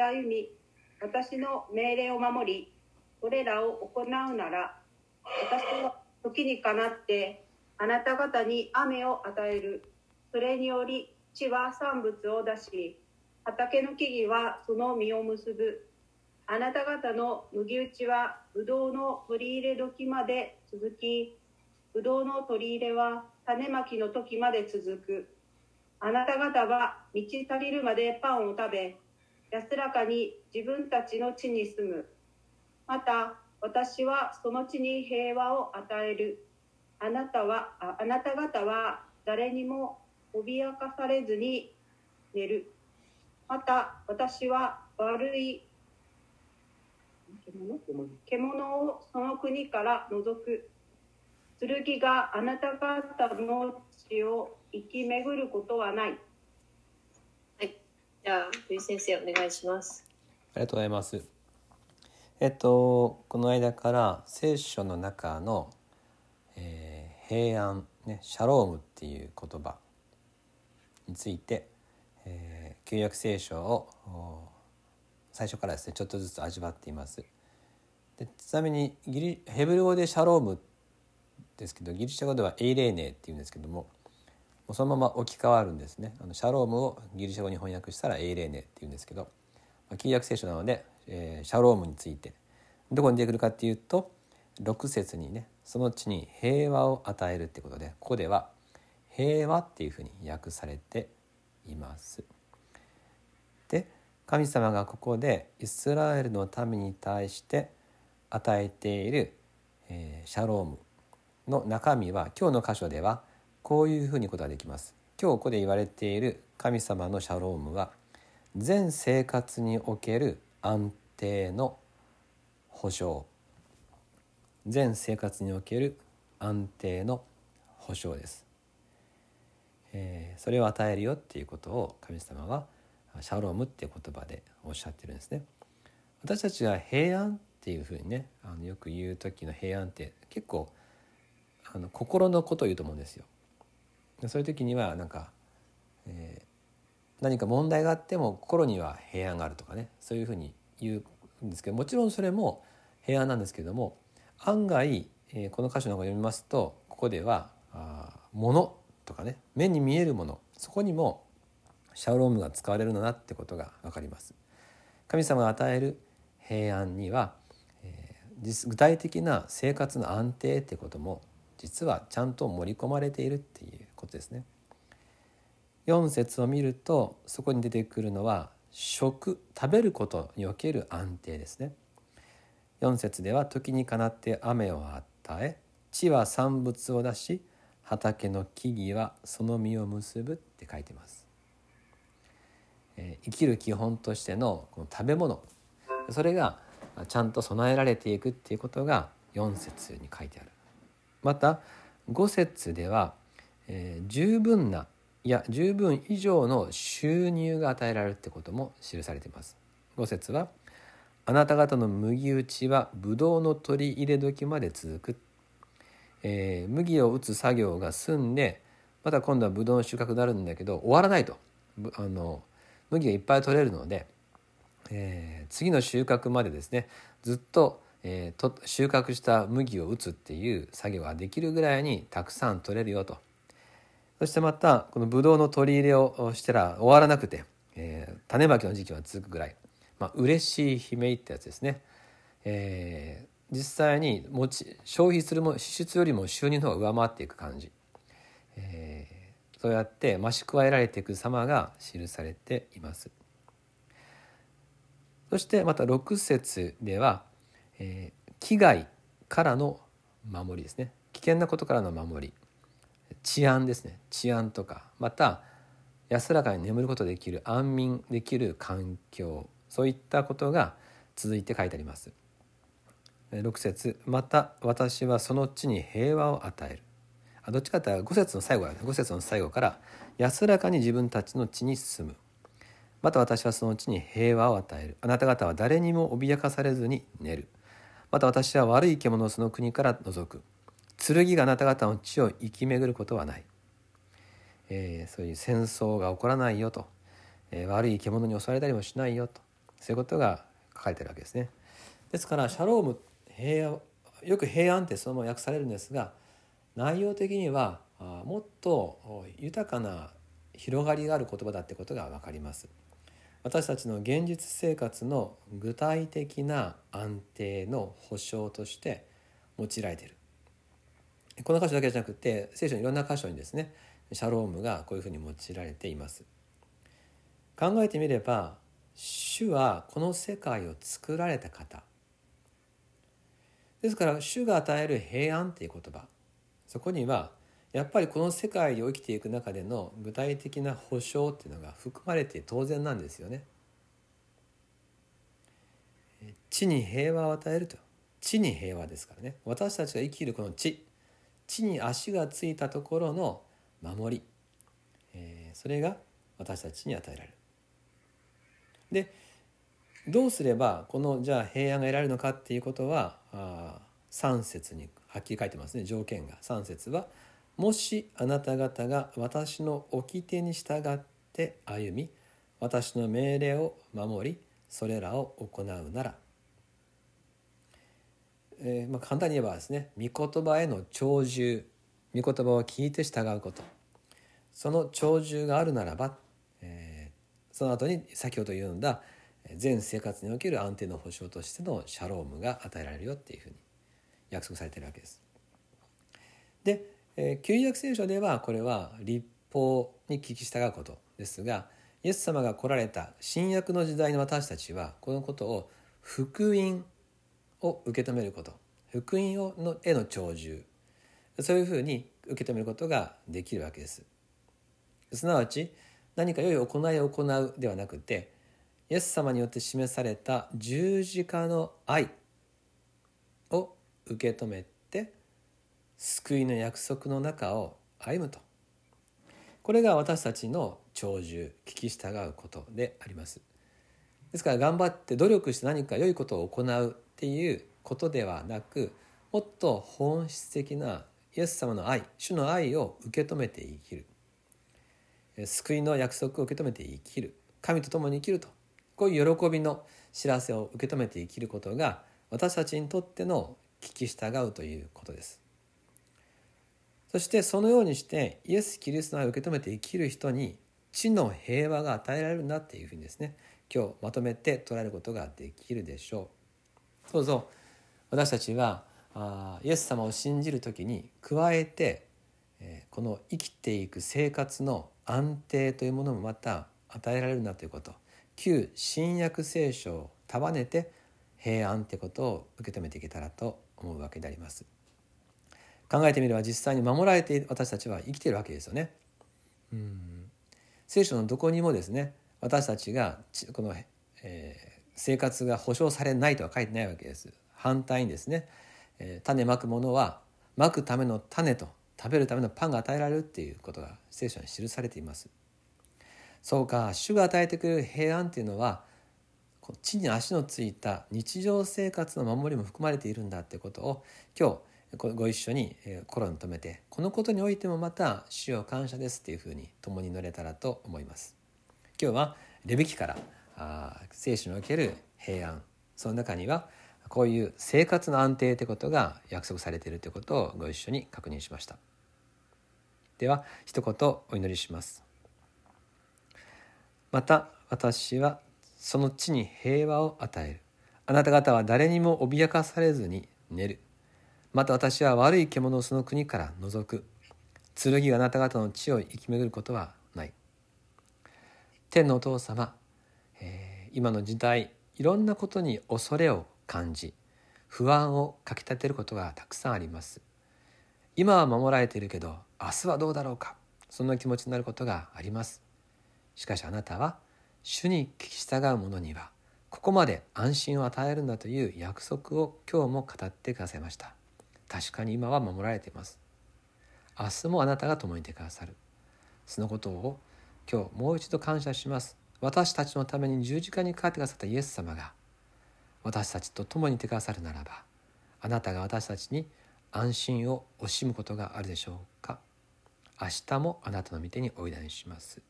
て歩み私の命令を守りこれらを行うなら私は時にかなってあなた方に雨を与える。それにより地は産物を出し畑の木々はその実を結ぶ。あなた方の麦打ちはブドウの取り入れ時まで続きブドウの取り入れは種まきの時まで続く。あなた方は満ち足りるまでパンを食べ安らかに自分たちの地に住む。また私はその地に平和を与える。あなたはあなた方は誰にも脅かされずに寝る。また私は悪い獣をその国から除く。剣があなた方の地を生き巡ることはない。じゃあ、藤先生お願いします。ありがとうございます。えっとこの間から聖書の中の、えー平安ねシャロームっていう言葉について、えー旧約聖書を最初からですねちょっとずつ味わっています。でちなみにギリヘブル語でシャロームですけどギリシャ語ではエイレーネっていうんですけどもそのまま置き換わるんですねあのシャロームをギリシャ語に翻訳したらエイレーネっていうんですけど、まあ、旧約聖書なので、えーシャロームについてどこに出てくるかっていうと6節にねその地に平和を与えるってことでここでは平和っていうふうに訳されています。で神様がここでイスラエルの民に対して与えている、えーシャロームの中身は今日の箇所ではこういうふうにことができます。今日ここで言われている神様のシャロームは全生活における安定の保障全生活における安定の保障です、えーそれを与えるよっていうことを神様はシャロームっていう言葉でおっしゃってるんですね。私たちが平安っていうふうにねあのよく言う時の平安って結構あの心のことを言うと思うんですよ。そういう時にはなんか、えー何か問題があっても心には平安があるとかねそういうふうに言うんですけどもちろんそれも平安なんですけども案外、えーこの箇所の方を読みますとここではあー物とかね目に見えるものそこにもシャロームが使われるのだってことが分かります。神様が与える平安には、えー実具体的な生活の安定ってことも実はちゃんと盛り込まれているっていうことですね。4節を見るとそこに出てくるのは食食べることにおける安定ですね。4節では時にかなって雨を与え地は産物を出し畑の木々はその実を結ぶって書いてます。え生きる基本としてのこの食べ物それがちゃんと備えられていくっていうことが4節に書いてある。また5節では、えー十分ないや十分以上の収入が与えられるってことも記されています。5節はあなた方の麦打ちはブドウの取り入れ時まで続く、えー麦を打つ作業が済んでまた今度はブドウの収穫になるんだけど終わらないとあの麦がいっぱい取れるので、えー次の収穫までですねずっと,、えーと収穫した麦を打つっていう作業ができるぐらいにたくさん取れるよとそしてまたこのブドウの取り入れをしたら終わらなくて、えー種まきの時期は続くぐらい、まあ嬉しい悲鳴ってやつですね。えー実際に持ち消費するも支出よりも収入の方が上回っていく感じ、えーそうやって増し加えられていく様が記されています。そしてまた6節では、えー危害からの守りですね。危険なことからの守り。治安ですね。治安とかまた安らかに眠ることできる安眠できる環境。そういったことが続いて書いてあります。6節。また私はその地に平和を与える。あどっちかというと5節の最後やね。5節の最後から安らかに自分たちの地に進む。また私はその地に平和を与える。あなた方は誰にも脅かされずに寝る。また私は悪い獣をその国から除く剣があなた方の地を生き巡ることはない、えーそういう戦争が起こらないよと、えー悪い獣に襲われたりもしないよとそういうことが書かれてるわけですね。ですからシャローム平和よく平安ってそのまま訳されるんですが内容的にはもっと豊かな広がりがある言葉だってことが分かります。私たちの現実生活の具体的な安定の保障として用いられている。この箇所だけじゃなくて聖書のいろんな箇所にですねシャロームがこういうふうに用いられています。考えてみれば主はこの世界を作られた方。ですから主が与える平安っていう言葉。そこにはやっぱりこの世界で生きていく中での具体的な保障っていうのが含まれて当然なんですよね。地に平和を与えると。地に平和ですからね。私たちが生きるこの地。地に足がついたところの守り、えー、それが私たちに与えられる。でどうすればこのじゃあ平安が得られるのかっていうことはあ3節にはっきり書いてますね。条件が。3節は「もしあなた方が私の掟に従って歩み私の命令を守りそれらを行うなら、えー、まあ、簡単に言えばですね御言葉への長寿御言葉を聞いて従うことその長寿があるならば、えー、その後に先ほど言うんだ全生活における安定の保障としてのシャロームが与えられるよっていうふうに約束されてるわけです。でえ、旧約聖書ではこれは立法に聞き従うことですがイエス様が来られた新約の時代の私たちはこのことを福音を受け止めること福音をのへの長寿そういうふうに受け止めることができるわけです。すなわち何か良い行いを行うではなくてイエス様によって示された十字架の愛を受け止めて救いの約束の中を歩むと。これが私たちの長寿聞き従うことであります。ですから頑張って努力して何か良いことを行うっていうことではなくもっと本質的なイエス様の愛主の愛を受け止めて生きる。救いの約束を受け止めて生きる。神と共に生きると。こういう喜びの知らせを受け止めて生きることが私たちにとっての聞き従うということです。そしてそのようにしてイエス・キリストの愛を受け止めて生きる人に地の平和が与えられるんだっていうふうにですね今日まとめて捉えることができるでしょう。どうぞ私たちはあイエス様を信じる時に加えて、え、この生きていく生活の安定というものもまた与えられるなということ旧新約聖書を束ねて平安ってことを受け止めていけたらと思うわけであります。考えてみれば実際に守られて私たちは生きているわけですよね。うん聖書のどこにもですね私たちがこの、えー、生活が保障されないとは書いてないわけです。反対にですね、えー、種まくものはまくための種と食べるためのパンが与えられるっていうことが聖書に記されています。そうか主が与えてくれる平安っていうのは地に足のついた日常生活の守りも含まれているんだってことを今日ご一緒に心に留めてこのことにおいてもまた主を感謝ですっていうふうに共に乗れたらと思います。今日はレビキからあ聖書における平安。その中にはこういう生活の安定ということが約束されているということをご一緒に確認しました。では一言お祈りします。また私はその地に平和を与える。あなた方は誰にも脅かされずに寝る。また私は悪い獣をその国から除く。剣があなた方の地を生き巡ることはない。天のお父様、えー、今の時代いろんなことに恐れを感じ不安をかきたてることがたくさんあります。今は守られているけど明日はどうだろうかそんな気持ちになることがあります。しかしあなたは主に聞き従う者にはここまで安心を与えるんだという約束を今日も語ってくださいました。確かに今は守られています。明日もあなたが共にいてくださる。そのことを今日もう一度感謝します。私たちのために十字架にかかってくださったイエス様が私たちと共にいてくださるならばあなたが私たちに安心を惜しむことがあるでしょうか。明日もあなたの御手においだにします。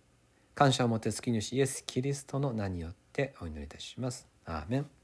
感謝をもって月主イエス・キリストの名によってお祈りいたします。アーメン。